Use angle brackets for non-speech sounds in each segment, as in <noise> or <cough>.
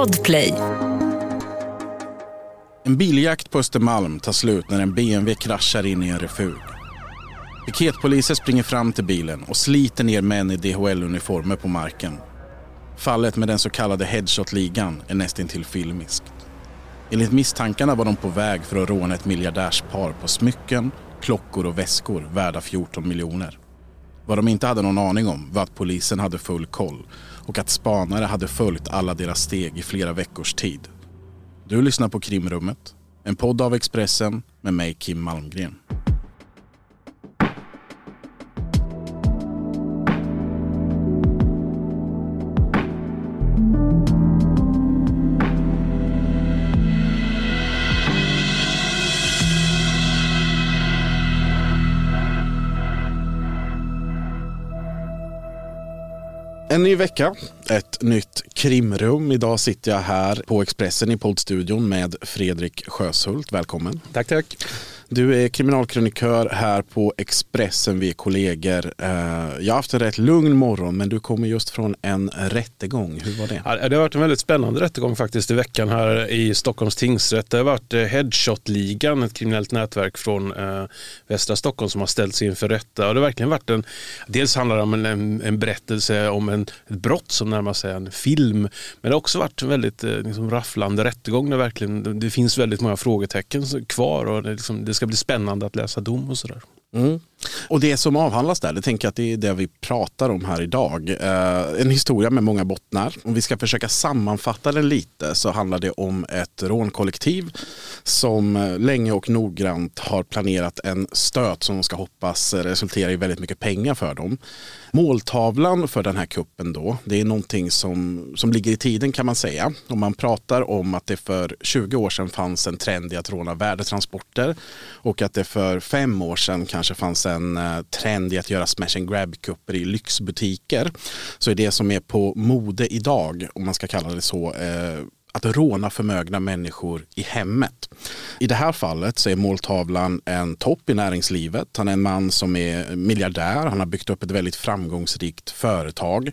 Podplay. En biljakt på Östermalm tar slut när en BMW kraschar in i en refug. Piketpoliser springer fram till bilen och sliter ner män i DHL-uniformer på marken. Fallet med den så kallade Headshot-ligan är nästintill filmiskt. Enligt misstankarna var de på väg för att råna ett miljardärspar på smycken, klockor och väskor värda 14 miljoner. Vad de inte hade någon aning om var att polisen hade full koll och att spanare hade följt alla deras steg i flera veckors tid. Du lyssnar på Krimrummet, en podd av Expressen med mig Kim Malmgren. En ny vecka, ett nytt krimrum. Idag sitter jag här på Expressen i poddstudion med Fredrik Sjöshult. Välkommen. Tack, tack. Du är kriminalkrönikör här på Expressen, vi är kollegor. Eh, jag har haft en rätt lugn morgon men du kommer just från en rättegång. Hur var det? Ja, det har varit en väldigt spännande rättegång faktiskt i veckan här i Stockholms tingsrätt. Det har varit eh, Headshot-ligan, ett kriminellt nätverk från eh, västra Stockholm som har ställts inför rätta. Och det har verkligen varit en, dels handlar det om en, en berättelse om en, ett brott som närmar sig en film. Men det har också varit en väldigt liksom, rafflande rättegång där verkligen, det finns väldigt många frågetecken kvar och det, liksom, det ska bli spännande att läsa dom och sådär. Mm. Och det som avhandlas där, det tänker jag att det är det vi pratar om här idag. Eh, en historia med många bottnar. Om vi ska försöka sammanfatta den lite så handlar det om ett rånkollektiv som länge och noggrant har planerat en stöt som de ska hoppas resultera i väldigt mycket pengar för dem. Måltavlan för den här kuppen då, det är någonting som, som ligger i tiden kan man säga. Om man pratar om att det för 20 år sedan fanns en trend i att råna värdetransporter och att det för fem år sedan kanske fanns en eh, trend i att göra smash and grab-kupper i lyxbutiker. Så är det som är på mode idag, om man ska kalla det så, eh, att råna förmögna människor i hemmet. I det här fallet så är måltavlan en topp i näringslivet. Han är en man som är miljardär. Han har byggt upp ett väldigt framgångsrikt företag.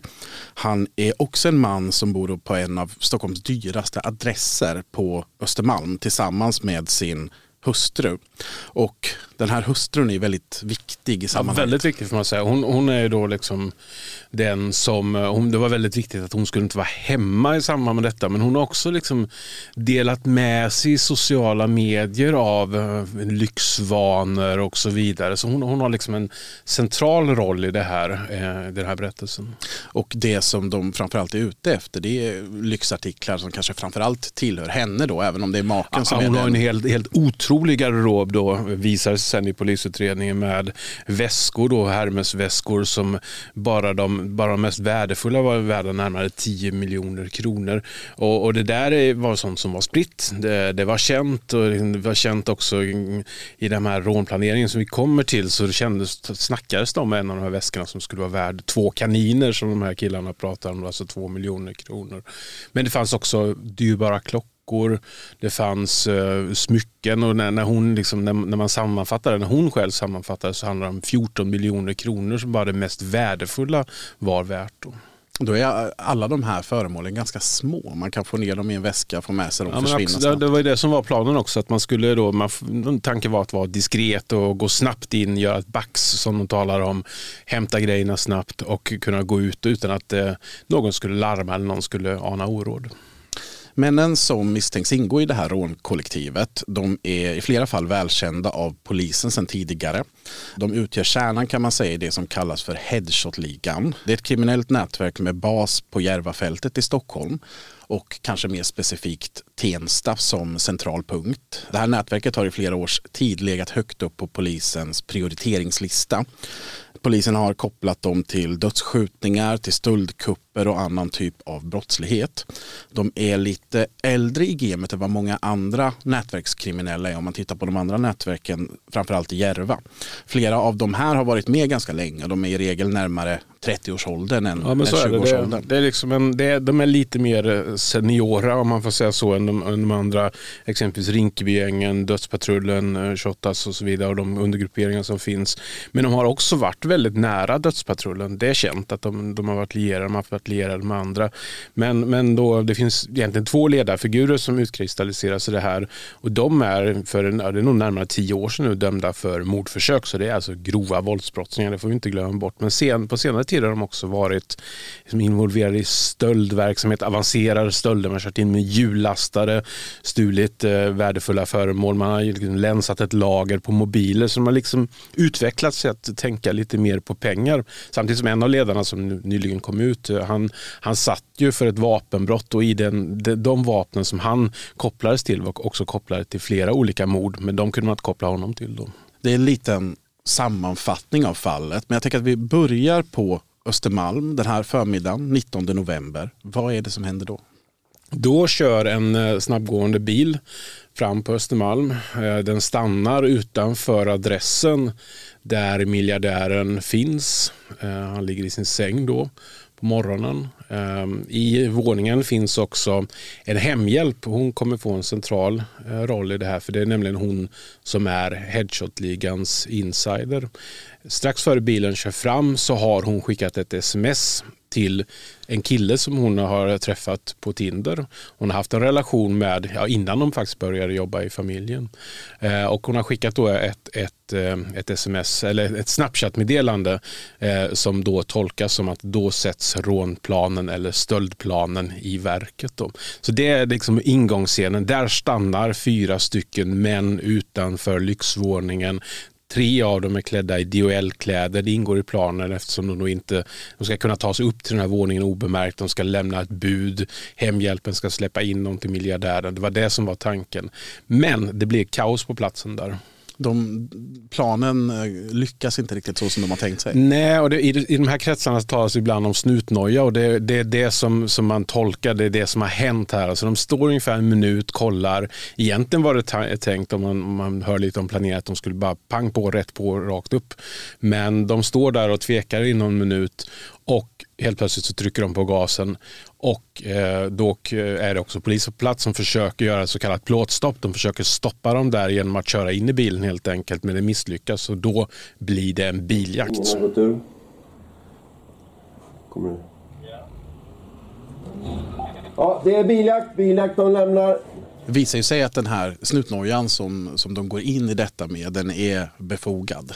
Han är också en man som bor på en av Stockholms dyraste adresser på Östermalm tillsammans med sin hustru. Och den här hustrun är väldigt viktig i sammanhanget. Ja, väldigt viktig får man säga. Hon, hon är ju då liksom den som, hon, det var väldigt viktigt att hon skulle inte vara hemma i samband med detta men hon har också liksom delat med sig i sociala medier av uh, lyxvanor och så vidare. Så hon, hon har liksom en central roll i det här, uh, den här berättelsen. Och det som de framförallt är ute efter det är lyxartiklar som kanske framförallt tillhör henne då även om det är maken ja, som hon är Hon har en helt, helt otrolig otrolig garderob då visar sig sen i polisutredningen med väskor då, Hermes-väskor som bara de bara de mest värdefulla var värda närmare 10 miljoner kronor. Och, och, det där var sånt som var spritt. Det, det, var känt och det var känt också i, i den här rånplaneringen som vi kommer till så det kändes, snackades det om en av de här väskorna som skulle vara värd två kaniner som de här killarna pratar om, alltså två miljoner kronor. Men det fanns också dyrbara klockor klockor, det fanns uh, smycken och när, när hon liksom, när, när, man sammanfattar när hon själv sammanfattar så handlar det om 14 miljoner kronor som bara det mest värdefulla var värt. Då. Då är alla de här föremålen ganska små. Man kan få ner dem i en väska, få med sig dem och ja, försvinna snabbt. Det var det som var planen också. Att man skulle då, man, tanken var att vara diskret och gå snabbt in, göra ett bax som de talar om, hämta grejerna snabbt och kunna gå ut utan att eh, någon skulle larma eller någon skulle ana oråd. Männen som misstänks ingå i det här rånkollektivet de är i flera fall välkända av polisen sedan tidigare. De utgör kärnan kan man säga i det som kallas för Headshot-ligan. Det är ett kriminellt nätverk med bas på Järvafältet i Stockholm och kanske mer specifikt Tensta som central punkt. Det här nätverket har i flera års tid legat högt upp på polisens prioriteringslista. Polisen har kopplat dem till dödsskjutningar, till stöldkupper och annan typ av brottslighet. De är lite äldre i gamet än vad många andra nätverkskriminella är om man tittar på de andra nätverken, framförallt i Järva. Flera av de här har varit med ganska länge. De är i regel närmare 30-årsåldern än, ja, men så än 20-årsåldern. Det, det, är liksom en, det, de är lite mer seniora om man får säga så än de, de andra. Exempelvis Rinkebygängen, Dödspatrullen, eh, Shottaz och så vidare och de undergrupperingar som finns. Men de har också varit väldigt nära Dödspatrullen. Det är känt att de, de har varit lierade, de har varit lierade med andra. Men, men då, det finns egentligen två ledarfigurer som utkristalliseras i det här. Och de är för en, det är nog närmare tio år sedan nu dömda för mordförsök. Så det är alltså grova våldsbrottslingar, det får vi inte glömma bort. Men sen, på senare tid har de också varit liksom involverade i stöldverksamhet, avancerade stölder. Man har kört in med mätare, stulit eh, värdefulla föremål. Man har liksom länsat ett lager på mobiler. Så man har liksom utvecklat sig att tänka lite mer på pengar. Samtidigt som en av ledarna som nyligen kom ut, eh, han, han satt ju för ett vapenbrott och i den, de, de vapnen som han kopplades till var också kopplade till flera olika mord. Men de kunde man inte koppla honom till. Då. Det är en liten sammanfattning av fallet. Men jag tänker att vi börjar på Östermalm den här förmiddagen, 19 november. Vad är det som händer då? Då kör en eh, snabbgående bil fram på Östermalm. Eh, den stannar utanför adressen där miljardären finns. Eh, han ligger i sin säng då på morgonen. Ehm, I våningen finns också en hemhjälp. Hon kommer få en central roll i det här för det är nämligen hon som är Headshot-ligans insider. Strax före bilen kör fram så har hon skickat ett sms till en kille som hon har träffat på Tinder. Hon har haft en relation med, ja, innan de faktiskt började jobba i familjen. Eh, och hon har skickat då ett, ett, eh, ett sms, eller ett Snapchat-meddelande eh, som då tolkas som att då sätts rånplanen eller stöldplanen i verket. Då. Så det är liksom ingångsscenen. Där stannar fyra stycken män utanför lyxvåningen. Tre av dem är klädda i DHL-kläder. Det ingår i planen eftersom de, då inte, de ska kunna ta sig upp till den här våningen obemärkt. De ska lämna ett bud. Hemhjälpen ska släppa in dem till miljardären. Det var det som var tanken. Men det blev kaos på platsen där de, planen eh, lyckas inte riktigt så som de har tänkt sig. Nej, och det, i, i de här kretsarna talas ibland om snutnoja och det, är det, som, som man tolkar, det är det som har hänt här. Alltså de står ungefär en minut, kollar. Egentligen var det tänkt, om man, om man hör lite om planerat, att de skulle bara pang på, rätt på, rakt upp. Men de står där och tvekar i någon minut och helt plötsligt så trycker de på gasen och eh, då är det också polis på plats som försöker göra ett så kallat plåtstopp. De försöker stoppa dem där genom att köra in i bilen helt enkelt men det misslyckas och då blir det en biljakt. Kommer? Ja, det är biljakt. Biljakt de lämnar. Det visar ju sig att den här snutnojan som, som de går in i detta med, den är befogad.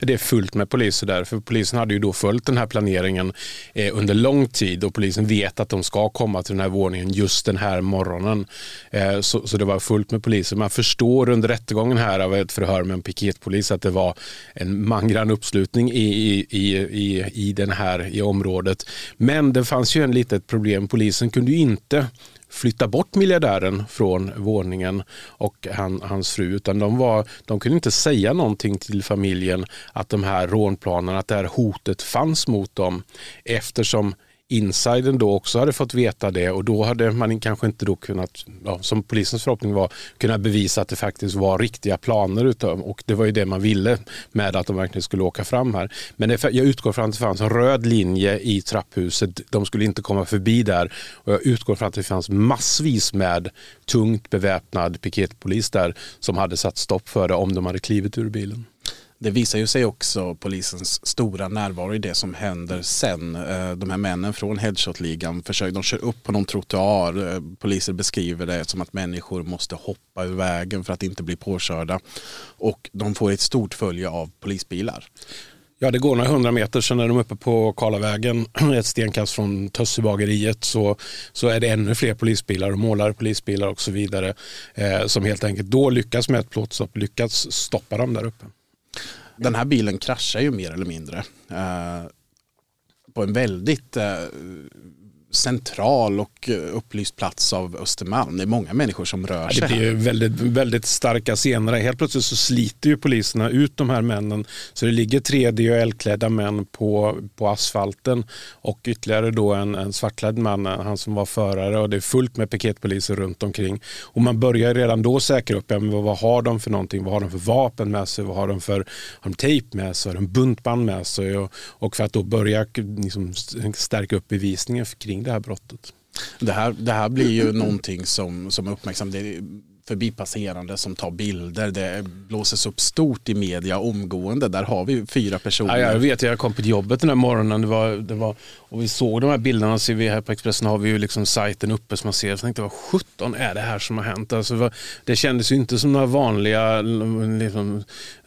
Det är fullt med poliser där, för polisen hade ju då följt den här planeringen eh, under lång tid och polisen vet att de ska komma till den här våningen just den här morgonen. Eh, så, så, det var fullt med poliser. Man förstår under rättegången här av ett förhör med en piketpolis att det var en mangrann uppslutning i, i, i, i, den här i området. Men det fanns ju en litet problem. Polisen kunde ju inte flytta bort miljardären från våningen och han, hans fru. Utan de, var, de kunde inte säga någonting till familjen att de här rånplanerna, att det här hotet fanns mot dem eftersom insidern då också hade fått veta det och då hade man kanske inte då kunnat, ja, som polisens förhoppning var, kunna bevisa att det faktiskt var riktiga planer utav och det var ju det man ville med att de verkligen skulle åka fram här. Men det, jag utgår från att det fanns en röd linje i trapphuset. De skulle inte komma förbi där och jag utgår från att det fanns massvis med tungt beväpnad piketpolis där som hade satt stopp för det om de hade klivit ur bilen. Det visar ju sig också polisens stora närvaro i det som händer sen. Eh, de här männen från Headshot-ligan de kör upp på någon trottoar. Eh, poliser beskriver det som att människor måste hoppa ur vägen för att inte bli påkörda. Och de får ett stort följe av polisbilar. Ja, det går några hundra meter, sen är de uppe på Karlavägen, <clears throat> ett stenkast från Tössebageriet, så, så är det ännu fler polisbilar och målare polisbilar och så vidare eh, som helt enkelt då lyckas med ett plåtstopp, lyckas stoppa dem där uppe. Den här bilen kraschar ju mer eller mindre. Eh, på en väldigt eh, central och eh, upplyst plats av Östermalm. Det är många människor som rör sig. Det blir väldigt, väldigt starka scener. Helt plötsligt så sliter ju poliserna ut de här männen. Så det ligger tre DHL-klädda män på, på asfalten och ytterligare då en, en svartklädd man, han som var förare och det är fullt med piketpoliser runt omkring. Och man börjar redan då säkra upp, ja, men vad har de för någonting? Vad har de för vapen med sig? Vad har de för har de tejp med sig? Har de buntband med sig? Och, och för att då börja liksom, stärka upp bevisningen kring det här brottet. Det här, det här blir ju <clears throat> någonting som, som uppmärksammas förbipasserande som tar bilder. Det blåses upp stort i media omgående. Där har vi fyra personer. Ja, jag vet, jag kom på jobbet den här morgonen det var, det var, och vi såg de här bilderna. Ser vi här på Expressen har vi ju liksom sajten uppe som man ser. Så jag tänkte, vad sjutton är det här som har hänt? Alltså, det kändes ju inte som några vanliga liksom,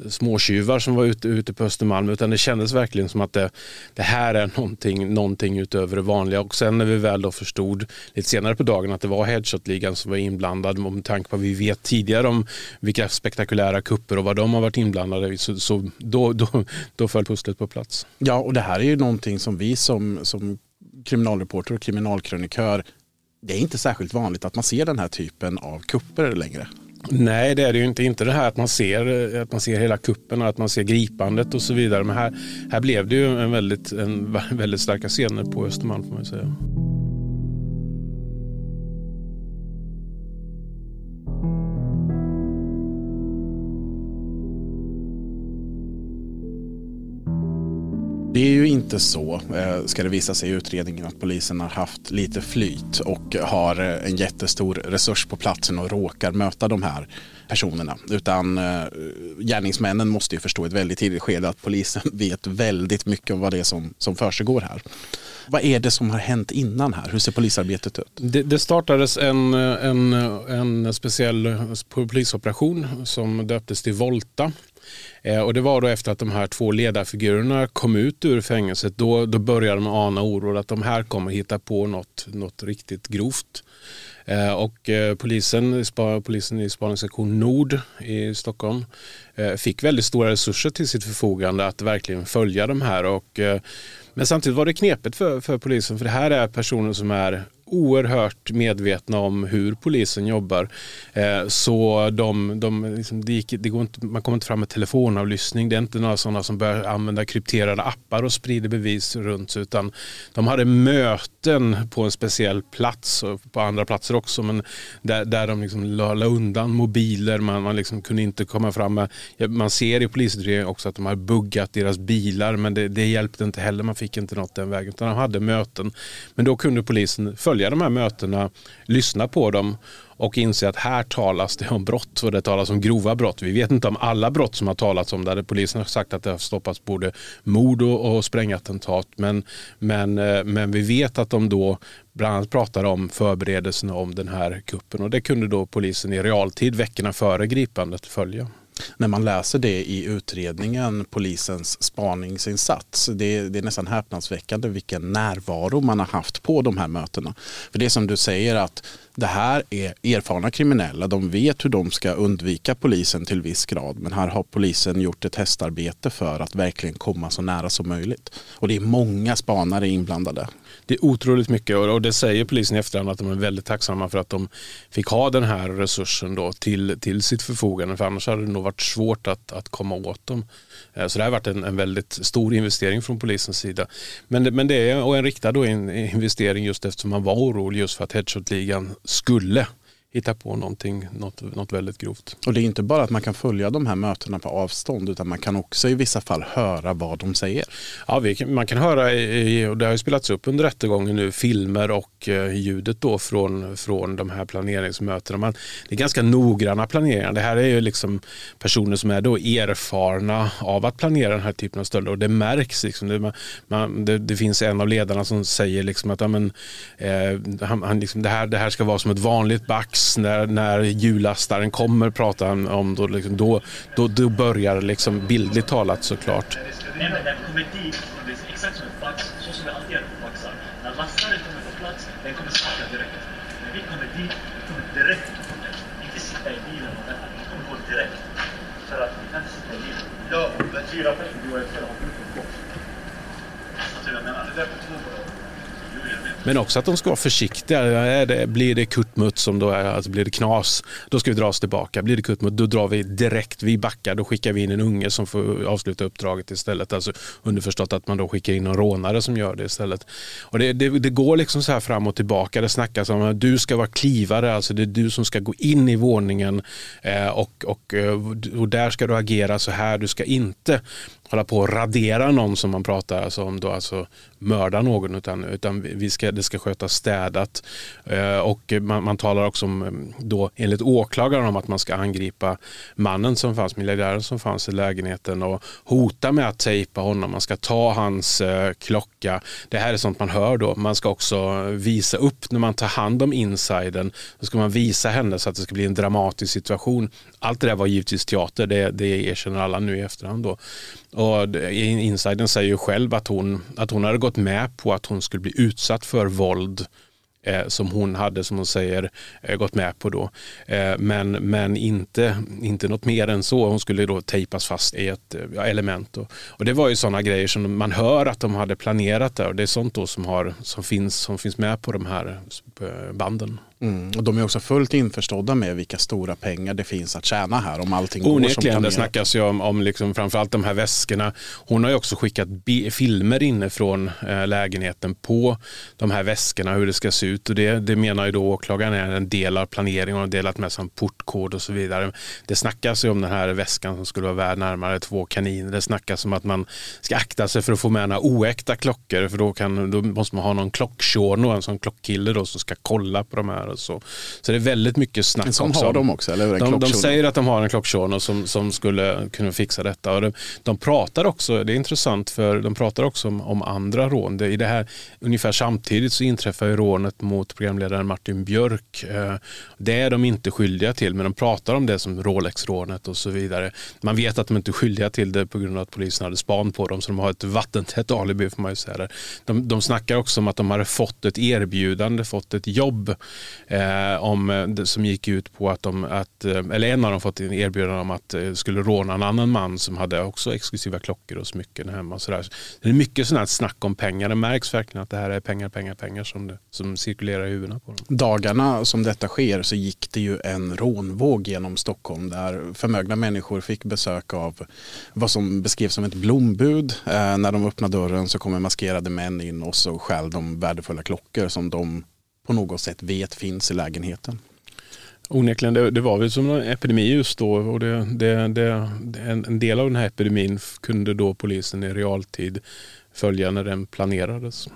småtjuvar som var ute, ute på Östermalm. Utan det kändes verkligen som att det, det här är någonting, någonting utöver det vanliga. Och sen när vi väl då förstod lite senare på dagen att det var Headshot-ligan som var inblandad med tanke på att vi vet tidigare om vilka spektakulära kupper och vad de har varit inblandade i. Så, så då, då, då föll pusslet på plats. Ja, och det här är ju någonting som vi som, som kriminalreporter och kriminalkrönikör det är inte särskilt vanligt att man ser den här typen av kupper längre. Nej, det är det ju inte. Inte det här att man ser, att man ser hela kuppen och att man ser gripandet och så vidare. Men här, här blev det ju en väldigt, en väldigt starka scener på Östermalm får man säga. Det är ju inte så, eh, ska det visa sig i utredningen, att polisen har haft lite flyt och har eh, en jättestor resurs på platsen och råkar möta de här personerna. Utan eh, gärningsmännen måste ju förstå i ett väldigt tidigt skede att polisen <laughs> vet väldigt mycket om vad det är som, som försiggår här. Vad är det som har hänt innan här? Hur ser polisarbetet ut? Det, det startades en, en, en speciell polisoperation som döptes till Volta Eh, och det var då efter att de här två ledarfigurerna kom ut ur fängelset. Då, då började man ana oro att de här kommer hitta på något, något riktigt grovt. Eh, och eh, polisen, polisen i spaningssektion Nord i Stockholm fick väldigt stora resurser till sitt förfogande att verkligen följa de här. Och, men samtidigt var det knepigt för, för polisen för det här är personer som är oerhört medvetna om hur polisen jobbar. Eh, så de, de, liksom, det gick, det går inte, man kommer inte fram med telefonavlyssning. Det är inte några sådana som börjar använda krypterade appar och sprider bevis runt sig. Utan de hade möten på en speciell plats och på andra platser också. Men där, där de liksom la, la undan mobiler. Man, man liksom kunde inte komma fram med. Man ser i polisutredningen också att de har buggat deras bilar. Men det, det hjälpte inte heller. Man fick inte något den vägen. Utan de hade möten. Men då kunde polisen följa följa de här mötena, lyssna på dem och inse att här talas det om brott och det talas om grova brott. Vi vet inte om alla brott som har talats om där polisen har sagt att det har stoppats både mord och, och sprängattentat. Men, men, eh, men vi vet att de då bland annat pratar om förberedelserna om den här kuppen och det kunde då polisen i realtid veckorna före gripandet följa när man läser det i utredningen, polisens spaningsinsats. Det, det är nästan häpnadsväckande vilken närvaro man har haft på de här mötena. För det är som du säger att det här är erfarna kriminella. De vet hur de ska undvika polisen till viss grad. Men här har polisen gjort ett testarbete för att verkligen komma så nära som möjligt. Och det är många spanare inblandade. Det är otroligt mycket och det säger polisen i efterhand att de är väldigt tacksamma för att de fick ha den här resursen då till, till sitt förfogande. För annars hade det nog varit svårt att, att komma åt dem. Eh, så det har varit en, en väldigt stor investering från polisens sida. Men, men det är och en riktad då investering just eftersom man var orolig just för att Headshot-ligan skulle hitta på någonting, något, något väldigt grovt. Och det är inte bara att man kan följa de här mötena på avstånd utan man kan också i vissa fall höra vad de säger. Ja, vi, man kan höra, i, och det har ju spelats upp under rättegången nu, filmer och eh, ljudet då från, från de här planeringsmötena. Man, det är ganska noggranna planeringar. Det här är ju liksom personer som är då erfarna av att planera den här typen av stölder och det märks. Liksom. Det, man, det, det finns en av ledarna som säger liksom att ja, men, eh, han, han liksom, det, här, det här ska vara som ett vanligt bax när, när hjullastaren kommer pratar han om då, liksom, då, då, då börjar liksom bildligt talat såklart. Exakt som en fax, så som det alltid är på faxar. När lastaren kommer på plats, den kommer direkt. När vi kommer dit, vi kommer direkt porten. Inte sitta i bilen och vänta, vi kommer gå direkt. För att vi kan inte sitta i bilen. Ja, fyra går efter och har gruppen på. Alltså jag menar, det där på två Jo, jag vet. Men också att de ska vara försiktiga. Är det, blir det kuttmutt som då är, alltså blir det knas, då ska vi dra oss tillbaka. Blir det kuttmutt, då drar vi direkt, vi backar, då skickar vi in en unge som får avsluta uppdraget istället. Alltså underförstått att man då skickar in en rånare som gör det istället. Och det, det, det går liksom så här fram och tillbaka. Det snackas om att du ska vara klivare, alltså det är du som ska gå in i våningen eh, och, och, eh, och där ska du agera så här. Du ska inte hålla på och radera någon som man pratar alltså om, då, alltså mörda någon utan, utan vi ska, det ska skötas städat. Eh, och man, man, talar också om, mm, då, enligt åklagaren om att man ska angripa mannen som fanns, miljardären som fanns i lägenheten och hota med att tejpa honom. Man ska ta hans eh, klocka. Det här är sånt man hör då. Man ska också visa upp när man tar hand om insiden. Då ska man visa henne så att det ska bli en dramatisk situation. Allt det där var givetvis teater, det, det erkänner alla nu i efterhand. Då. Och insidern säger ju själv att hon, att hon hade gått med på att hon skulle bli utsatt för våld eh, som hon hade, som hon säger, eh, gått med på då. Eh, men men inte, inte något mer än så. Hon skulle då tejpas fast i ett eh, ja, element. Då. och det var ju sådana grejer som man hör att de hade planerat där. Och det är sånt då som, har, som, finns, som finns med på de här eh, banden. Mm, och de är också fullt införstådda med vilka stora pengar det finns att tjäna här om allting Onekligen, går som planerat. det snackas ju om, om liksom framförallt de här väskorna. Hon har ju också skickat filmer inifrån eh, lägenheten på de här väskorna, hur det ska se ut. Och det, det menar ju då åklagaren är en del av planeringen och har delat med sig en portkod och så vidare. Det snackas ju om den här väskan som skulle vara värd närmare två kaniner. Det snackas om att man ska akta sig för att få med några oäkta klockor för då, kan, då måste man ha någon klockshorn och en sån klockkille då som ska kolla på de här och så. Så det är väldigt mycket snack en sån också. har de också, eller hur? De, de säger att de har en klockshow som, som skulle kunna fixa detta. Och de, de pratar också, det är intressant för de pratar också om, om andra rån. Det, I det här, ungefär samtidigt så inträffar ju rånet mot programledaren Martin Björk. Eh, det är de inte skyldiga till men de pratar om det som Rolex-rånet och så vidare. Man vet att de inte är skyldiga till det på grund av att polisen hade span på dem så de har ett vattentätt alibi får man ju säga. Där. De, de snackar också om att de hade fått ett erbjudande, fått ett jobb eh, om, eh, som gick ut på att de, att, eh, eller en av dem fått en erbjudande om att eh, skulle råna en annan man som hade också exklusiva klockor och smycken hemma. Och så där. Det är mycket sånt här snack om pengar. Det märks verkligen att det här är pengar, pengar, pengar som, det, som cirkulerar i huvudena på dem. Dagarna som detta sker så gick det ju en rånvåg genom Stockholm där förmögna människor fick besök av vad som beskrevs som ett blombud. Eh, när de öppnade dörren så kommer maskerade män in och så stjäl de värdefulla klockor som de på något sätt vet finns i lägenheten. Onekligen, det, det var väl som en epidemi just då och det, det, det, en, en del av den här epidemin kunde då polisen i realtid följa när den planerades.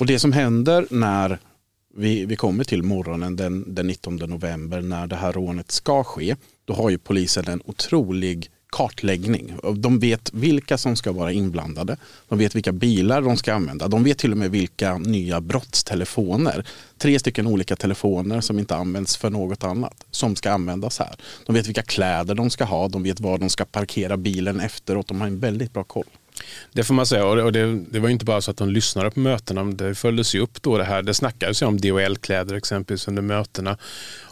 Och det som händer när vi, vi kommer till morgonen den, den 19 november när det här rånet ska ske, då har ju polisen en otrolig kartläggning. De vet vilka som ska vara inblandade. De vet vilka bilar de ska använda. De vet till och med vilka nya brottstelefoner, tre stycken olika telefoner som inte används för något annat, som ska användas här. De vet vilka kläder de ska ha, de vet var de ska parkera bilen efteråt. De har en väldigt bra koll. Det får man säga. Och det, det, var inte bara så att de lyssnade på mötena. Det följdes ju upp då det här. Det snackades ju om DHL-kläder exempelvis under mötena.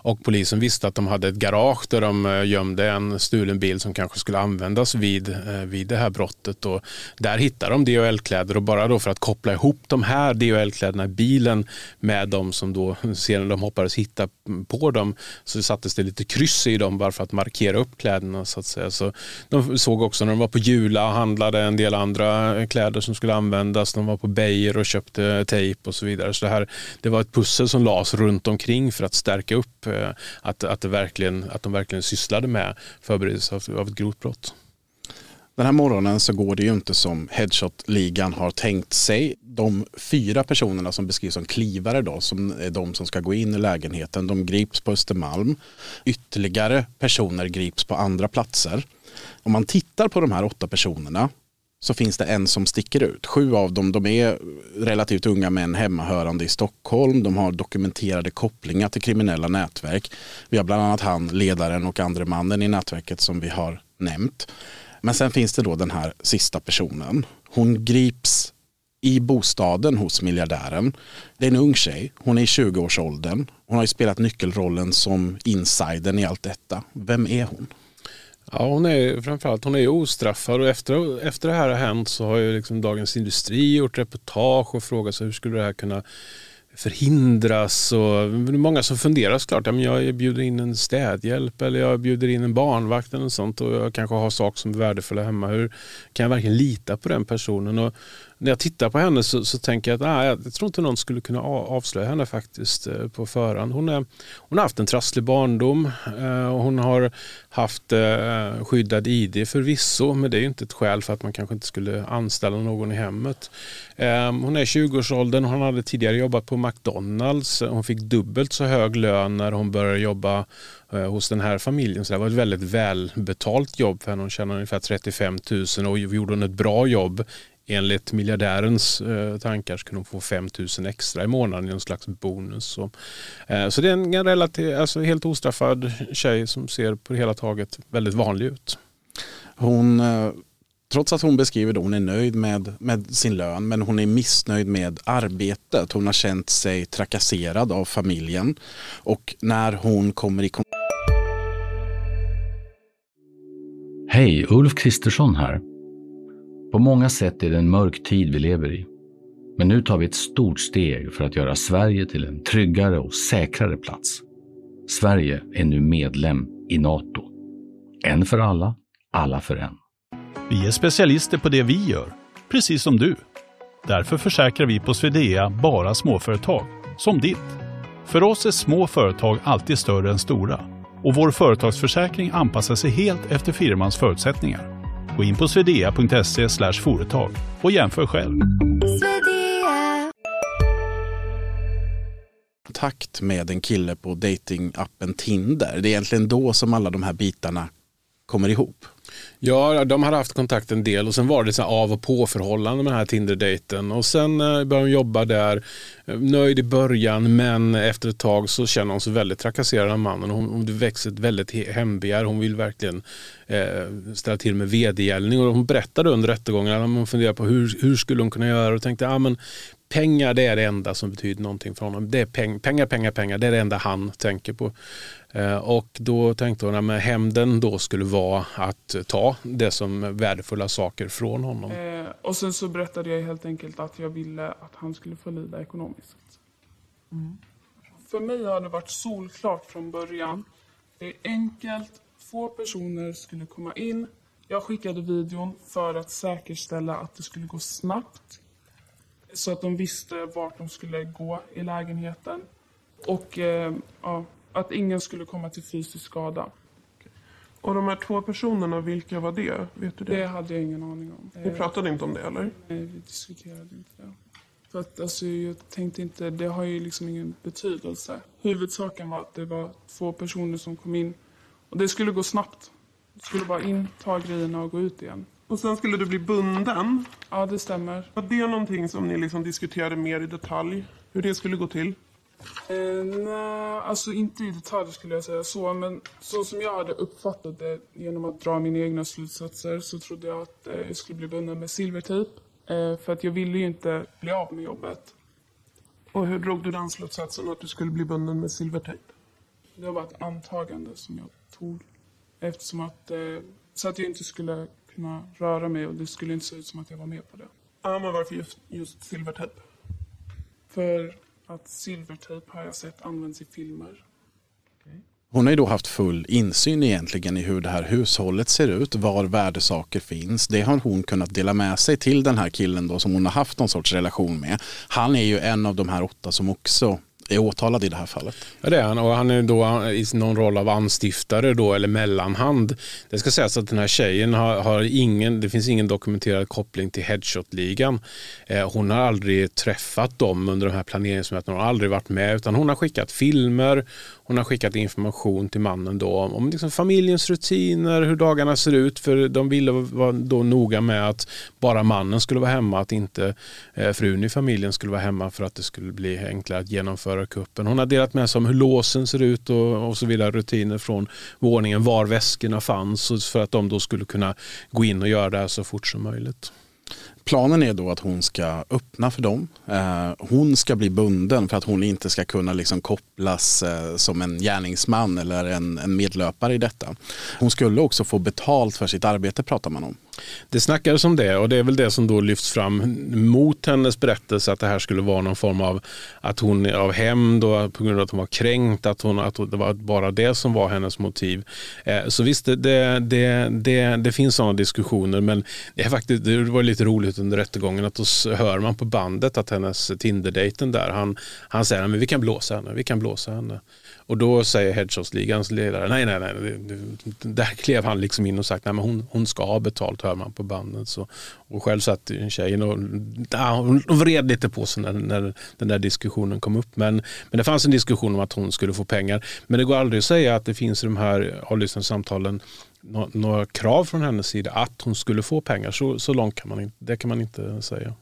Och polisen visste att de hade ett garage där de eh, gömde en stulen bil som kanske skulle användas vid, eh, vid det här brottet. Och där hittade de DHL-kläder och bara då för att koppla ihop de här DHL-kläderna i bilen med de som då <laughs> sedan de hoppades hitta på dem så sattes det lite kryss i dem bara för att markera upp kläderna så att säga. Så de såg också när de var på Jula och handlade en del andra eh, kläder som skulle användas. De var på Beijer och köpte tejp och så vidare. Så det, här, det var ett pussel som lades runt omkring för att stärka upp Eh, att, att, det verkligen, att de verkligen sysslade med förberedelse av, av ett grovt brott. Den här morgonen så går det ju inte som Headshot-ligan har tänkt sig. De fyra personerna som beskrivs som klivare då, som är de som ska gå in i lägenheten, de grips på Östermalm. Ytterligare personer grips på andra platser. Om man tittar på de här åtta personerna så finns det en som sticker ut. Sju av dem de är relativt unga män hemmahörande i Stockholm. De har dokumenterade kopplingar till kriminella nätverk. Vi har bland annat han, ledaren och andre mannen i nätverket som vi har nämnt. Men sen finns det då den här sista personen. Hon grips i bostaden hos miljardären. Det är en ung tjej, hon är i 20-årsåldern. Hon har ju spelat nyckelrollen som insidern i allt detta. Vem är hon? Ja, hon är framförallt hon är ostraffad. Och efter, efter det här har hänt så har ju liksom Dagens Industri gjort reportage och frågat sig hur skulle det här kunna förhindras. Och många som funderar såklart. Ja, men jag bjuder in en städhjälp eller jag bjuder in en barnvakt eller sånt och jag kanske har saker som är värdefulla hemma. Hur kan jag verkligen lita på den personen? Och när jag tittar på henne så, så tänker jag att nej, jag tror inte någon skulle kunna avslöja henne faktiskt eh, på förhand. Hon, är, hon har haft en trasslig barndom eh, och hon har haft eh, skyddad ID förvisso men det är inte ett skäl för att man kanske inte skulle anställa någon i hemmet. Ehm, hon är 20-årsåldern och hon hade tidigare jobbat på McDonalds. Hon fick dubbelt så hög lön när hon började jobba eh, hos den här familjen. Så det var ett väldigt välbetalt jobb för henne. Hon tjänade ungefär 35 000 och gjorde hon ett bra jobb enligt miljardärens eh, tankar så kunde hon få 5 000 extra i månaden i någon slags bonus. Så, eh, så det är en relativ, alltså helt ostraffad tjej som ser på det hela taget väldigt vanlig ut. Hon, trots att hon beskriver att hon är nöjd med, med sin lön men hon är missnöjd med arbetet. Hon har känt sig trakasserad av familjen och när hon kommer i Hej, Ulf Kristersson här. På många sätt är det en mörk tid vi lever i. Men nu tar vi ett stort steg för att göra Sverige till en tryggare och säkrare plats. Sverige är nu medlem i Nato. En för alla, alla för en. Vi är specialister på det vi gör, precis som du. Därför försäkrar vi på Swedea bara småföretag, som ditt. För oss är små företag alltid större än stora och vår företagsförsäkring anpassar sig helt efter firmans förutsättningar. Gå in på swedea.se företag och jämför själv. Kontakt med en kille på datingappen Tinder. Det är egentligen då som alla de här bitarna kommer ihop. Ja, de hade haft kontakt en del och sen var det så av och på förhållande med den här Tinder-dejten. Och sen eh, började hon jobba där, eh, nöjd i början men efter ett tag så känner hon sig väldigt trakasserad av mannen. Hon, hon växer ett väldigt hembegär. Hon vill verkligen eh, ställa till med vedergällning. Och hon berättade under rättegången att hon funderade på hur, hur skulle hon kunna göra och tänkte ah, men pengar det är det enda som betyder någonting för honom. Det är peng, pengar, pengar, pengar. Det är det enda han tänker på. Eh, och då tänkte hon att hämnden då skulle vara att ta det som värdefulla saker från honom. Eh, och sen så berättade jag helt enkelt att jag ville att han skulle få lida ekonomiskt. Mm. För mig har det varit solklart från början. Det är enkelt, få personer skulle komma in. Jag skickade videon för att säkerställa att det skulle gå snabbt. Så att de visste vart de skulle gå i lägenheten. Och eh, ja, att ingen skulle komma till fysisk skada. Och de här två personerna, vilka var det? Vet du det? Det hade jag ingen aning om. Ni pratade inte om det eller? Nej, vi diskuterade inte det. För att alltså, jag tänkte inte, det har ju liksom ingen betydelse. Huvudsaken var att det var två personer som kom in. Och det skulle gå snabbt. Det skulle bara in, ta grejerna och gå ut igen. Och sen skulle du bli bunden? Ja, det stämmer. Var det någonting som ni liksom diskuterade mer i detalj? Hur det skulle gå till? Eh, nej, alltså inte i detalj skulle jag säga så. Men så som jag hade uppfattat det genom att dra mina egna slutsatser så trodde jag att eh, jag skulle bli bunden med silvertejp. Eh, för att jag ville ju inte bli av med jobbet. Och hur drog du den slutsatsen att du skulle bli bunden med silvertejp? Det var ett antagande som jag tog. Eftersom att, eh, så att jag inte skulle kunna röra mig och det skulle inte se ut som att jag var med på det. Ja, men varför just, just silvertejp? För att silvertejp har jag sett används i filmer. Hon har ju då haft full insyn egentligen i hur det här hushållet ser ut, var värdesaker finns. Det har hon kunnat dela med sig till den här killen då som hon har haft någon sorts relation med. Han är ju en av de här åtta som också är åtalad i det här fallet. Ja, det är han och han är då i någon roll av anstiftare då, eller mellanhand. Det ska sägas att den här tjejen har, har ingen, det finns ingen dokumenterad koppling till Headshot-ligan. Eh, hon har aldrig träffat dem under de här planeringsmötena, hon har aldrig varit med utan hon har skickat filmer, hon har skickat information till mannen då om liksom familjens rutiner, hur dagarna ser ut. För de ville vara då noga med att bara mannen skulle vara hemma, att inte eh, frun i familjen skulle vara hemma för att det skulle bli enklare att genomföra kuppen. Hon har delat med sig om hur låsen ser ut och, och så vidare, rutiner från våningen, var väskorna fanns för att de då skulle kunna gå in och göra det här så fort som möjligt. Planen är då att hon ska öppna för dem. Eh, hon ska bli bunden för att hon inte ska kunna liksom kopplas eh, som en gärningsman eller en, en medlöpare i detta. Hon skulle också få betalt för sitt arbete pratar man om. Det snackades om det och det är väl det som då lyfts fram mot hennes berättelse att det här skulle vara någon form av att hon av hämnd på grund av att hon var kränkt, att, hon, att det var bara det som var hennes motiv. Eh, så visst, det, det, det, det finns sådana diskussioner men det, är faktiskt, det var lite roligt under rättegången att då hör man på bandet att hennes Tinder-dejten där, han, han säger att vi kan blåsa henne, vi kan blåsa henne. Och då säger Headshots-ligans ledare, nej, nej, nej, där klev han liksom in och sagt, nej men hon, hon ska ha betalt, hör man på bandet. Så, och själv satt tjejen och ja, hon vred lite på sig när, när den där diskussionen kom upp. Men, men det fanns en diskussion om att hon skulle få pengar. Men det går aldrig att säga att det finns i de här avlyssningssamtalen några krav från hennes sida att hon skulle få pengar. Så, så långt kan man inte, det kan man inte säga.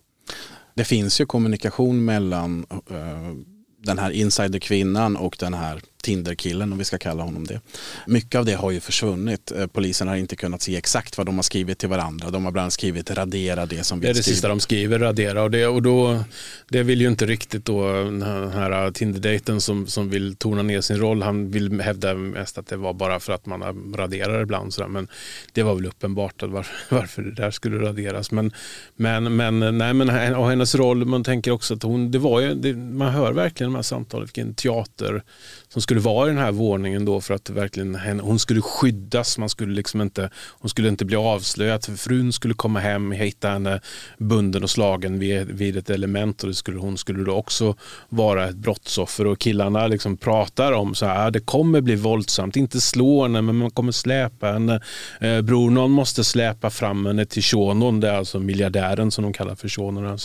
Det finns ju kommunikation mellan uh, den här insiderkvinnan och den här Tinderkillen om vi ska kalla honom det. Mycket av det har ju försvunnit. Eh, polisen har inte kunnat se exakt vad de har skrivit till varandra. De har bland annat skrivit radera det som vi Det är det sista de skriver, radera. Och det, och då, det vill ju inte riktigt då den här Tinder-dejten som, som vill tona ner sin roll. Han vill hävda mest att det var bara för att man raderar ibland. Sådär. Men det var väl uppenbart att var, <laughs> varför det där skulle raderas. Men, men, men, nej, men och hennes roll, man tänker också att hon, det var ju, det, man hör verkligen de här samtalen, vilken teater som skulle vara i den här våningen då för att verkligen hon skulle skyddas. Man skulle liksom inte, hon skulle inte bli avslöjad. Frun skulle komma hem, hitta henne bunden och slagen vid, vid ett element och det skulle, hon skulle då också vara ett brottsoffer. Och killarna liksom pratar om så här, ah, det kommer bli våldsamt, inte slå henne men man kommer släpa henne. Eh, bror, någon måste släpa fram henne till Shonon, det är alltså miljardären som de kallar för Shonon.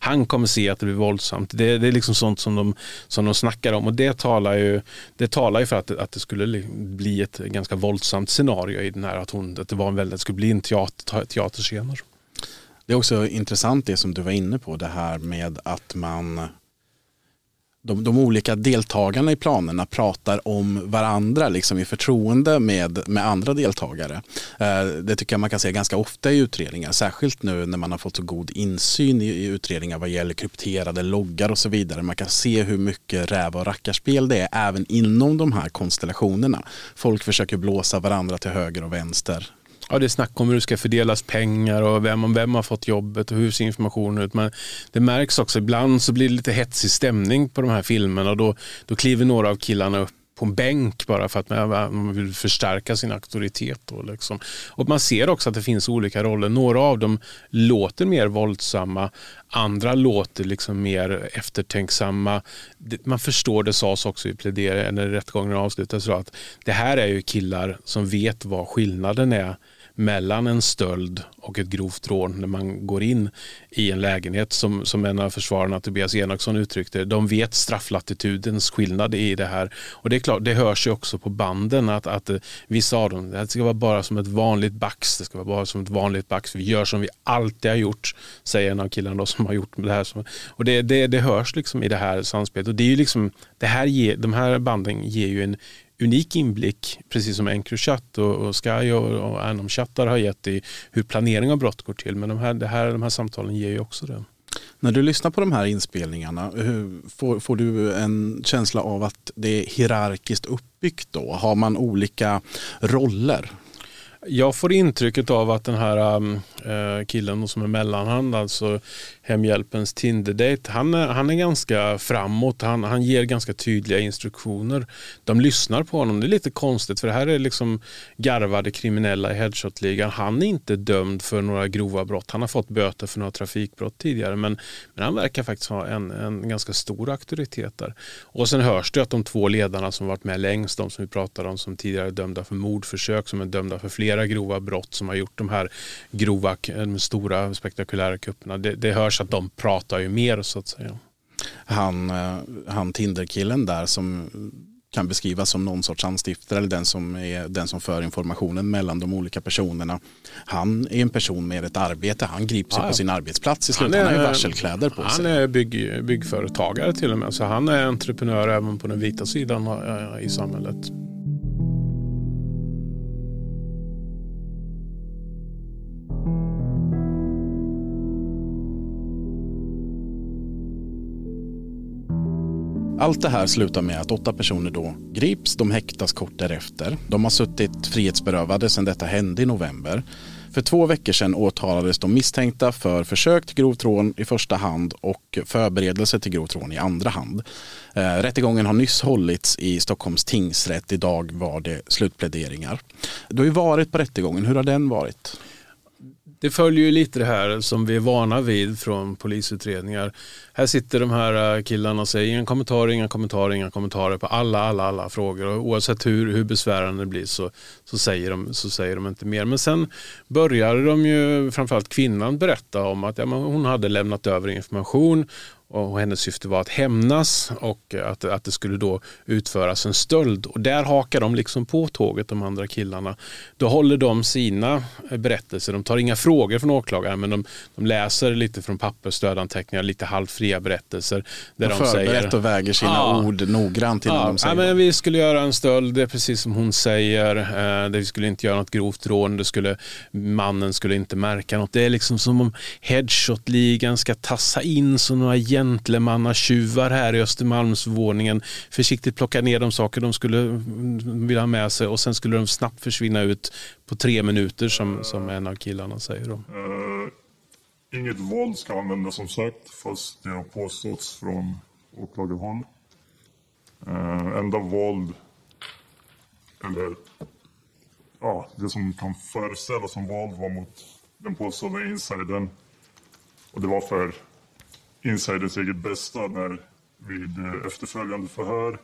Han kommer se att det blir våldsamt. Det, det är liksom sånt som de, som de snackar om och det talar ju det talar ju för att, att det skulle bli ett ganska våldsamt scenario i den här, att, hon, att det, var en väldigt, skulle bli en teater, teaterscener. Det är också intressant det som du var inne på, det här med att man de, de olika deltagarna i planerna pratar om varandra liksom i förtroende med, med andra deltagare. Eh, det tycker jag man kan se ganska ofta i utredningar, särskilt nu när man har fått så god insyn i, i utredningar vad gäller krypterade loggar och så vidare. Man kan se hur mycket räv och rackarspel det är även inom de här konstellationerna. Folk försöker blåsa varandra till höger och vänster Ja, det är snack om hur det ska fördelas pengar och vem, vem har fått jobbet och hur ser informationen ut. Men det märks också, ibland så blir det lite hetsig stämning på de här filmerna och då, då kliver några av killarna upp på en bänk bara för att man vill förstärka sin auktoritet. Då liksom. Och man ser också att det finns olika roller. Några av dem låter mer våldsamma, andra låter liksom mer eftertänksamma. Man förstår, det sades också i pläderingen när rättegången avslutades, att det här är ju killar som vet vad skillnaden är mellan en stöld och ett grovt rån när man går in i en lägenhet som, som en av försvararna Tobias Enoksson uttryckte De vet strafflatitudens skillnad i det här. Och det är klart, det hörs ju också på banden att, att eh, vissa av dem, det ska vara bara som ett vanligt bax. Det ska vara bara som ett vanligt bax. Vi gör som vi alltid har gjort, säger en av killarna som har gjort det här. Och det, det, det hörs liksom i det här samspelet. Och det är ju liksom, det här ger, de här banden ger ju en unik inblick, precis som Encrochat och, och Sky och, och Anom-chattar har gett i hur planering av brott går till. Men de här, det här, de här samtalen ger ju också det. När du lyssnar på de här inspelningarna, får, får du en känsla av att det är hierarkiskt uppbyggt då? Har man olika roller? Jag får intrycket av att den här äh, killen som är mellanhand, alltså Hemhjälpens Tinder-date, han är, han är ganska framåt. Han, han ger ganska tydliga instruktioner. De lyssnar på honom. Det är lite konstigt för det här är liksom garvade kriminella i headshot-ligan. Han är inte dömd för några grova brott. Han har fått böter för några trafikbrott tidigare men, men han verkar faktiskt ha en, en ganska stor auktoritet där. Och sen hörs det att de två ledarna som varit med längst, de som vi pratade om som tidigare är dömda för mordförsök, som är dömda för fler flera grova brott, som har gjort de här grova, de stora spektakulära kupperna. Det, det hörs att de pratar ju mer så att säga. Han, eh, han Tinderkillen där som kan beskrivas som någon sorts anstiftare eller den som, är, den som för informationen mellan de olika personerna. Han är en person med ett arbete, han grips ja, på sin arbetsplats i slutet. Han, är, han har varselkläder på han sig. Han är bygg, byggföretagare till och med, så han är entreprenör även på den vita sidan eh, i samhället. Allt det här slutar med att åtta personer då grips. De häktas kort därefter. De har suttit frihetsberövade sedan detta hände i november. För två veckor sedan åtalades de misstänkta för försök till grovt rån i första hand och förberedelse till grovt rån i andra hand. Eh, rättegången har nyss hållits i Stockholms tingsrätt. Idag var det slutpläderingar. Du har ju varit på rättegången. Hur har den varit? Det följer ju lite det här som vi är vana vid från polisutredningar. Här sitter de här äh, killarna och säger inga kommentarer, inga kommentarer, inga kommentarer på alla, alla, alla frågor. Och oavsett hur, hur besvärande det blir så, så, säger de, så säger de inte mer. Men sen började de ju, framförallt kvinnan, berätta om att ja, hon hade lämnat över information och hennes syfte var att hämnas och att, att det skulle då utföras en stöld. Och där hakar de liksom på tåget, de andra killarna. Då håller de sina berättelser. De tar inga frågor från åklagaren men de, de läser lite från papper, stödanteckningar, lite halvfria berättelser. Där de, de förberett och väger sina ja, ord noggrant innan ja, de säger ja, men Vi skulle göra en stöld, det är precis som hon säger. Eh, vi skulle inte göra något grovt rån, det skulle, mannen skulle inte märka något. Det är liksom som om headshot-ligan ska tassa in som några gentlemannatjuvar här i Östermalmsvåningen försiktigt plocka ner de saker de skulle vilja ha med sig och sen skulle de snabbt försvinna ut på tre minuter som, som en av killarna säger. Uh, inget våld ska användas som sagt fast det har påståtts från åklagarhåll. Uh, enda våld eller ja, det som kan föreställas som våld var mot den påstådda insidern. Och det var för insiderns eget bästa när, vid eh, efterföljande förhör.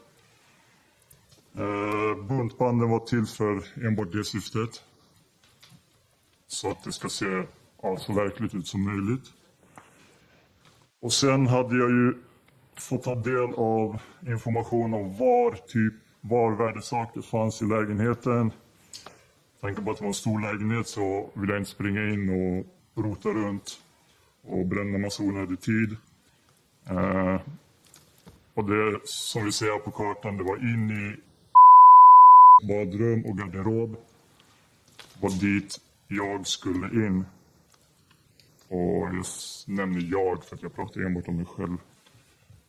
Eh, buntbanden var till för enbart det syftet. Så att det ska se ja, så verkligt ut som möjligt. Och sen hade jag ju fått ta del av information om var typ var värdesaker fanns i lägenheten. Tanke på att det var en stor lägenhet så vill jag inte springa in och rota runt och bränna massa onödig tid. Eh, och det som vi ser på kartan, det var in i badrum och garderob. Det var dit jag skulle in. Och jag nämner jag för att jag pratar enbart om mig själv.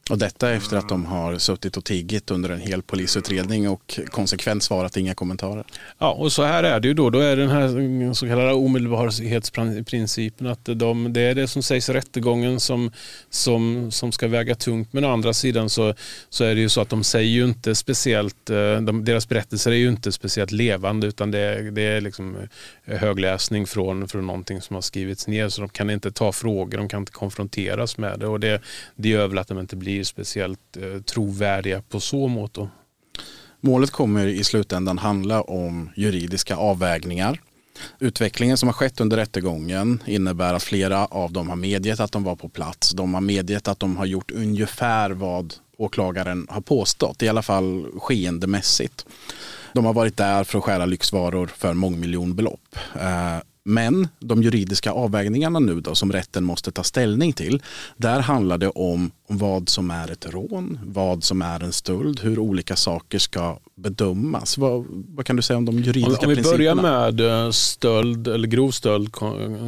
Och detta efter att de har suttit och tiggit under en hel polisutredning och konsekvent svarat inga kommentarer. Ja, och så här är det ju då. Då är den här så kallade omedelbarhetsprincipen att de, det är det som sägs i rättegången som, som, som ska väga tungt. Men å andra sidan så, så är det ju så att de säger ju inte speciellt, eh, de, deras berättelser är ju inte speciellt levande utan det är, det är liksom eh, högläsning från, från någonting som har skrivits ner. Så de kan inte ta frågor, de kan inte konfronteras med det och det, det gör väl att de inte blir blir speciellt eh, trovärdiga på så mått. Då. Målet kommer i slutändan handla om juridiska avvägningar. Utvecklingen som har skett under rättegången innebär att flera av dem har medgett att de var på plats. De har medgett att de har gjort ungefär vad åklagaren har påstått, i alla fall skeendemässigt. De har varit där för att stjäla lyxvaror för mångmiljonbelopp. Eh, men de juridiska avvägningarna nu då som rätten måste ta ställning till, där handlar det om vad som är ett rån, vad som är en stöld, hur olika saker ska bedömas. Vad, vad kan du säga om de juridiska principerna? Om vi börjar med eh, stöld eller grov stöld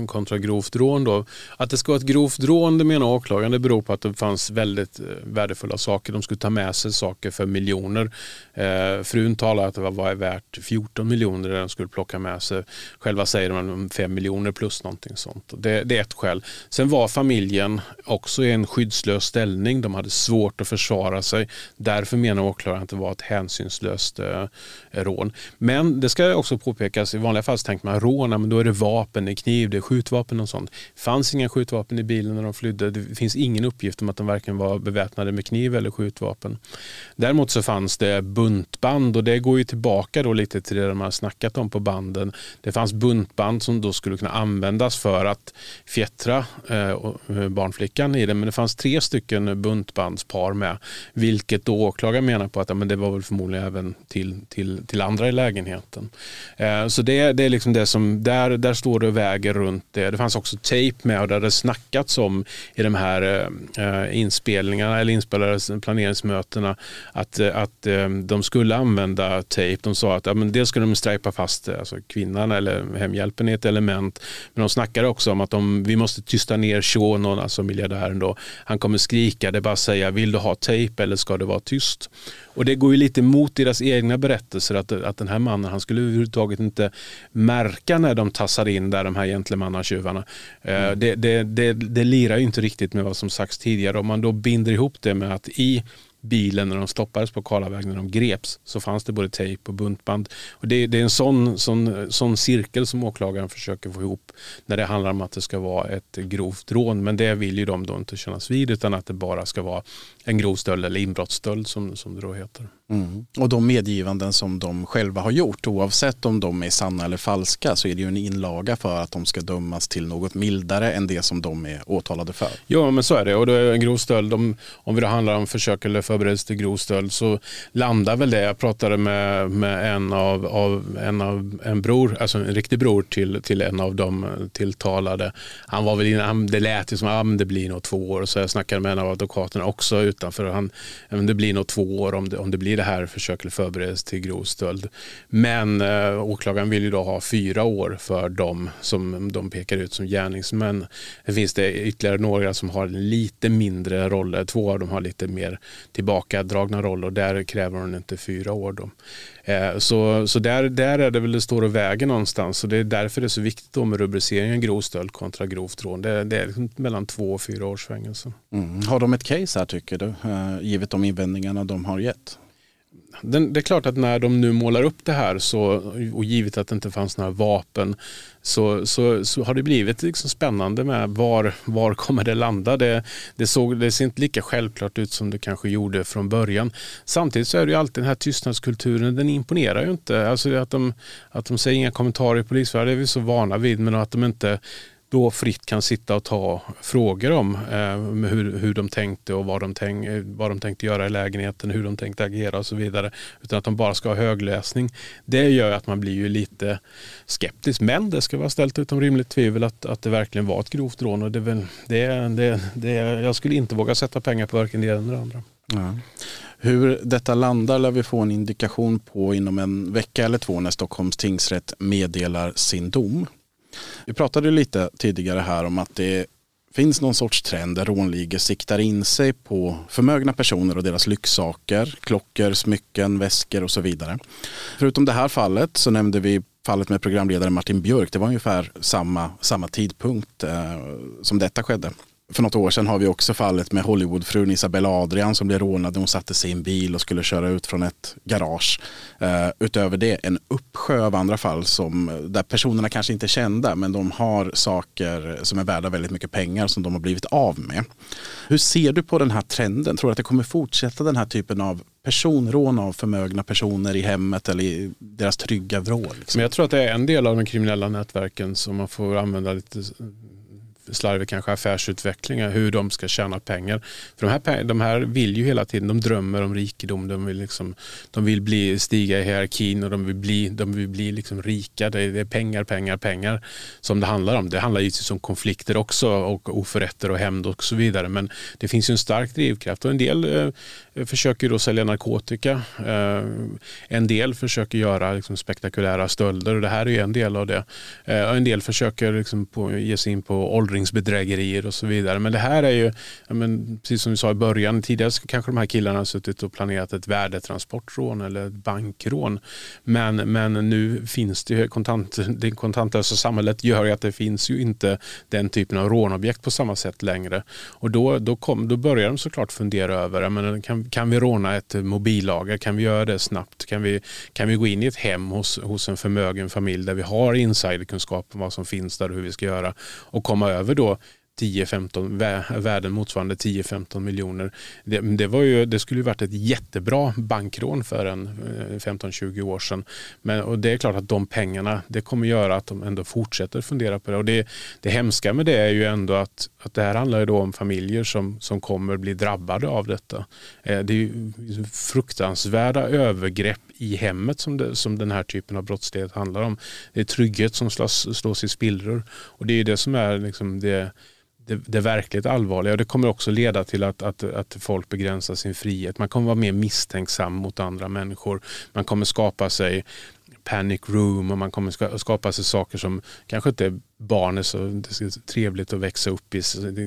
kontra grovt rån. Då. Att det ska vara ett grovt rån det menar åklagaren det beror på att det fanns väldigt eh, värdefulla saker. De skulle ta med sig saker för miljoner. Eh, frun talar att det var värt 14 miljoner det de skulle plocka med sig. Själva säger de 5 miljoner plus någonting sånt. Det, det är ett skäl. Sen var familjen också i en skyddslös ställning. De hade svårt att försvara sig. Därför menar åklagaren att det var ett hänsynslöst eh, rån. Men det ska också påpekas, i vanliga fall så tänker man rån, men då är det vapen, det är kniv, det är skjutvapen och sånt. Det fanns inga skjutvapen i bilen när de flydde. Det finns ingen uppgift om att de varken var beväpnade med kniv eller skjutvapen. Däremot så fanns det buntband och det går ju tillbaka då lite till det de har snackat om på banden. Det fanns buntband som då skulle kunna användas för att fjättra eh, eh, barnflickan i det. Men det fanns tre stycken buntbandspar med. Vilket då åklagaren menar på att ja, men det var väl förmodligen även till, till, till andra i lägenheten. Eh, så det, det är liksom det som, där, där står det och väger runt det. Det fanns också tejp med och där det snackats om i de här inspelningarna eller inspelade planeringsmötena att, att de skulle använda tejp. De sa att ja, men dels skulle de strejpa fast alltså kvinnan eller hemhjälpen i ett element. Men de snackar också om att de, vi måste tysta ner Shonon, alltså miljardären då. Han kommer skrika, det är bara att säga vill du ha tejp eller ska det vara tyst? Och det går ju lite emot deras egna berättelser att, att den här mannen, han skulle överhuvudtaget inte märka när de tassar in där, de här gentlemannatjuvarna. Eh, mm. Det, det, det, det lirar ju inte riktigt med vad som sagts tidigare. Om man då binder ihop det med att i bilen när de stoppades på Karlavägen när de greps så fanns det både tejp och buntband. Och det, det är en sån, sån, sån cirkel som åklagaren försöker få ihop när det handlar om att det ska vara ett grovt rån. Men det vill ju de då inte kännas vid utan att det bara ska vara en grov stöld eller inbrottsstöld som, som det då heter. Mm. Och de medgivanden som de själva har gjort, oavsett om de är sanna eller falska, så är det ju en inlaga för att de ska dömas till något mildare än det som de är åtalade för. Ja, men så är det. Och det är en grov stöld, om, om då handlar om försök eller förberedelse till grov stöld, så landar väl det. Jag pratade med, med en av, av, en av en bror, alltså en riktig bror till, till en av de tilltalade. Han var väl innan, det lät ju som att ah, det blir nog två år. Så jag snackade med en av advokaterna också utanför. Han, det blir nog två år om det, om det blir det här försök eller förberedelse till grov stöld. Men eh, åklagaren vill ju då ha fyra år för dem som de pekar ut som gärningsmän. Det finns det ytterligare några som har lite mindre roller. Två av dem har lite mer tillbakadragna roller och där kräver hon inte fyra år. Då. Eh, så så där, där är det väl det står och väger någonstans och det är därför det är så viktigt då med rubriceringen grov stöld kontra grovt rån. Det, det är liksom mellan två och fyra års fängelse. Mm. Har de ett case här tycker du, eh, givet de invändningarna de har gett? Den, det är klart att när de nu målar upp det här så, och givet att det inte fanns några vapen så, så, så har det blivit liksom spännande med var, var kommer det landa. Det, det, såg, det ser inte lika självklart ut som det kanske gjorde från början. Samtidigt så är det ju alltid den här tystnadskulturen, den imponerar ju inte. Alltså att de, att de säger inga kommentarer i polisvärlden, är vi så vana vid, men att de inte då fritt kan sitta och ta frågor om eh, hur, hur de tänkte och vad de, tänk, eh, vad de tänkte göra i lägenheten, hur de tänkte agera och så vidare. Utan att de bara ska ha högläsning. Det gör att man blir ju lite skeptisk. Men det ska vara ställt utom rimligt tvivel att, att det verkligen var ett grovt rån. Och det, väl, det, det, det, jag skulle inte våga sätta pengar på varken det ena eller det andra. Ja. Hur detta landar lär vi få en indikation på inom en vecka eller två när Stockholms tingsrätt meddelar sin dom. Vi pratade lite tidigare här om att det finns någon sorts trend där rånligor siktar in sig på förmögna personer och deras lyxsaker, klockor, smycken, väskor och så vidare. Förutom det här fallet så nämnde vi fallet med programledare Martin Björk. Det var ungefär samma, samma tidpunkt eh, som detta skedde för något år sedan har vi också fallet med Hollywoodfrun Isabella Adrian som blev rånad när hon satte sig i en bil och skulle köra ut från ett garage. Uh, utöver det en uppsjö av andra fall som, där personerna kanske inte är kända men de har saker som är värda väldigt mycket pengar som de har blivit av med. Hur ser du på den här trenden? Tror du att det kommer fortsätta den här typen av personrån av förmögna personer i hemmet eller i deras trygga vrå? Liksom? Men jag tror att det är en del av de kriminella nätverken som man får använda lite slarvig kanske affärsutveckling, hur de ska tjäna pengar. För de här, de här vill ju hela tiden, de drömmer om rikedom, de vill, liksom, de vill bli, stiga i hierarkin och de vill bli, de vill bli liksom rika. Det är, det är pengar, pengar, pengar som det handlar om. Det handlar givetvis om konflikter också och oförrätter och hämnd och så vidare. Men det finns ju en stark drivkraft och en del eh, försöker då sälja narkotika. Eh, en del försöker göra liksom, spektakulära stölder och det här är ju en del av det. Eh, en del försöker liksom, på, ge sig in på ålder försäkringsbedrägerier och så vidare. Men det här är ju, men, precis som vi sa i början, tidigare så kanske de här killarna har suttit och planerat ett värdetransportrån eller ett bankrån. Men, men nu finns det ju kontant, det kontantlösa samhället gör ju att det finns ju inte den typen av rånobjekt på samma sätt längre. Och då, då, kom, då börjar de såklart fundera över, men, kan, kan vi råna ett mobillager? Kan vi göra det snabbt? Kan vi, kan vi gå in i ett hem hos, hos en förmögen familj där vi har insiderkunskap om vad som finns där och hur vi ska göra och komma över över då 10-15 värden motsvarande 10-15 miljoner. Det, det, var ju, det skulle ju varit ett jättebra bankrån för en eh, 15-20 år sedan. Men, och det är klart att de pengarna det kommer göra att de ändå fortsätter fundera på det. Och det, det hemska med det är ju ändå att, att det här handlar ju då om familjer som, som kommer bli drabbade av detta. Eh, det är ju fruktansvärda övergrepp i hemmet som, det, som den här typen av brottslighet handlar om. Det är trygghet som slås, slås i spillror. Och det är det som är liksom det det, det verkligt allvarliga. Och det kommer också leda till att, att, att folk begränsar sin frihet. Man kommer vara mer misstänksam mot andra människor. Man kommer skapa sig panic room och man kommer skapa sig saker som kanske inte barn är så det är trevligt att växa upp i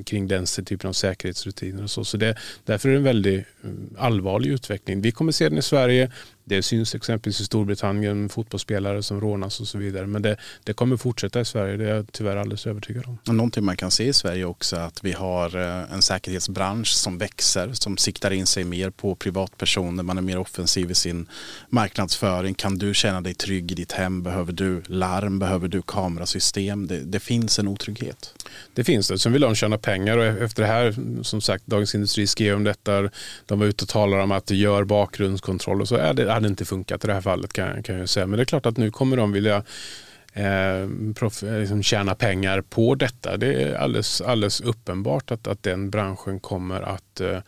kring den typen av säkerhetsrutiner. Och så. Så det, därför är det en väldigt eh, allvarlig utveckling. Vi kommer se den i Sverige. Det syns exempelvis i Storbritannien, fotbollsspelare som rånas och så vidare. Men det, det kommer fortsätta i Sverige, det är jag tyvärr alldeles övertygad om. Någonting man kan se i Sverige också är att vi har eh, en säkerhetsbransch som växer, som siktar in sig mer på privatpersoner. Man är mer offensiv i sin marknadsföring. Kan du känna dig trygg i ditt hem? Behöver du larm? Behöver du kamerasystem? Det, det finns en otrygghet. Det finns det. Sen vill de tjäna pengar och efter det här, som sagt, Dagens Industri skrev om detta. De var ute och talade om att det gör bakgrundskontroll och så är det, hade inte funkat i det här fallet kan, kan jag säga. Men det är klart att nu kommer de vilja eh, prof, eh, liksom tjäna pengar på detta. Det är alldeles, alldeles uppenbart att, att den branschen kommer att eh,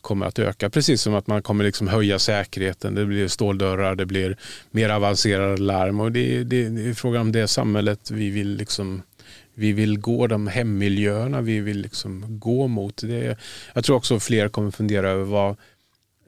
kommer att öka. Precis som att man kommer liksom höja säkerheten. Det blir ståldörrar, det blir mer avancerade larm. Och det, det, det är frågan om det samhället vi vill liksom vi vill gå de hemmiljöerna vi vill liksom gå mot. Det, jag tror också fler kommer fundera över vad,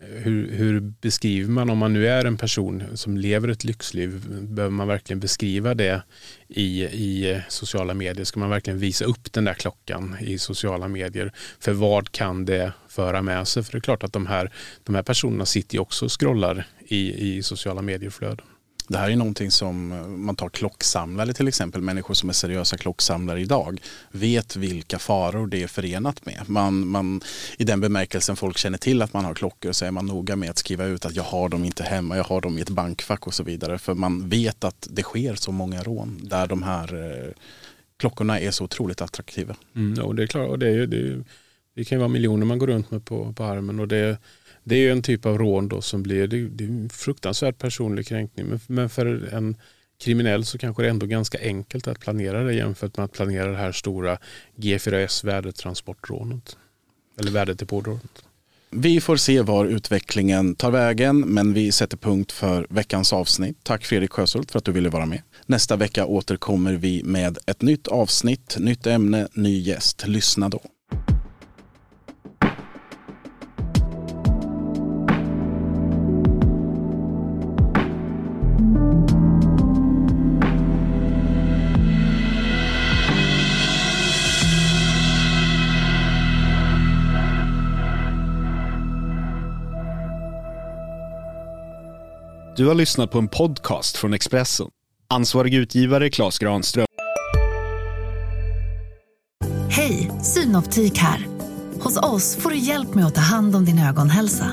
hur, hur, beskriver man, om man nu är en person som lever ett lyxliv, behöver man verkligen beskriva det i, i sociala medier? Ska man verkligen visa upp den där klockan i sociala medier? För vad kan det föra med sig? För det är klart att de här, de här personerna sitter ju också och scrollar i, i sociala medieflöden. Det här är någonting som eh, man tar klocksamlare till exempel, människor som är seriösa klocksamlare idag, vet vilka faror det är förenat med. Man, man, I den bemärkelsen folk känner till att man har klockor så är man noga med att skriva ut att jag har dem inte hemma, jag har dem i ett bankfack och så vidare. För man vet att det sker så många rån där de här eh, klockorna är så otroligt attraktiva. Mm, och det är klart, och det, det, det kan ju vara miljoner man går runt med på, på armen och det det är en typ av rån då som blir det, det är en fruktansvärd personlig kränkning. Men, men för en kriminell så kanske det är ändå ganska enkelt att planera det jämfört med att planera det här stora G4S värdetransportrånet. Eller värdetipårånet. Vi får se var utvecklingen tar vägen, men vi sätter punkt för veckans avsnitt. Tack Fredrik Sjöshult för att du ville vara med. Nästa vecka återkommer vi med ett nytt avsnitt, nytt ämne, ny gäst. Lyssna då. Du har lyssnat på en podcast från Expressen. Ansvarig utgivare Klas Granström. Hej, Synoptik här. Hos oss får du hjälp med att ta hand om din ögonhälsa.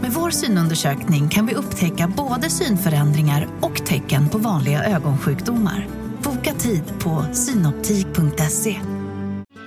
Med vår synundersökning kan vi upptäcka både synförändringar och tecken på vanliga ögonsjukdomar. Boka tid på synoptik.se.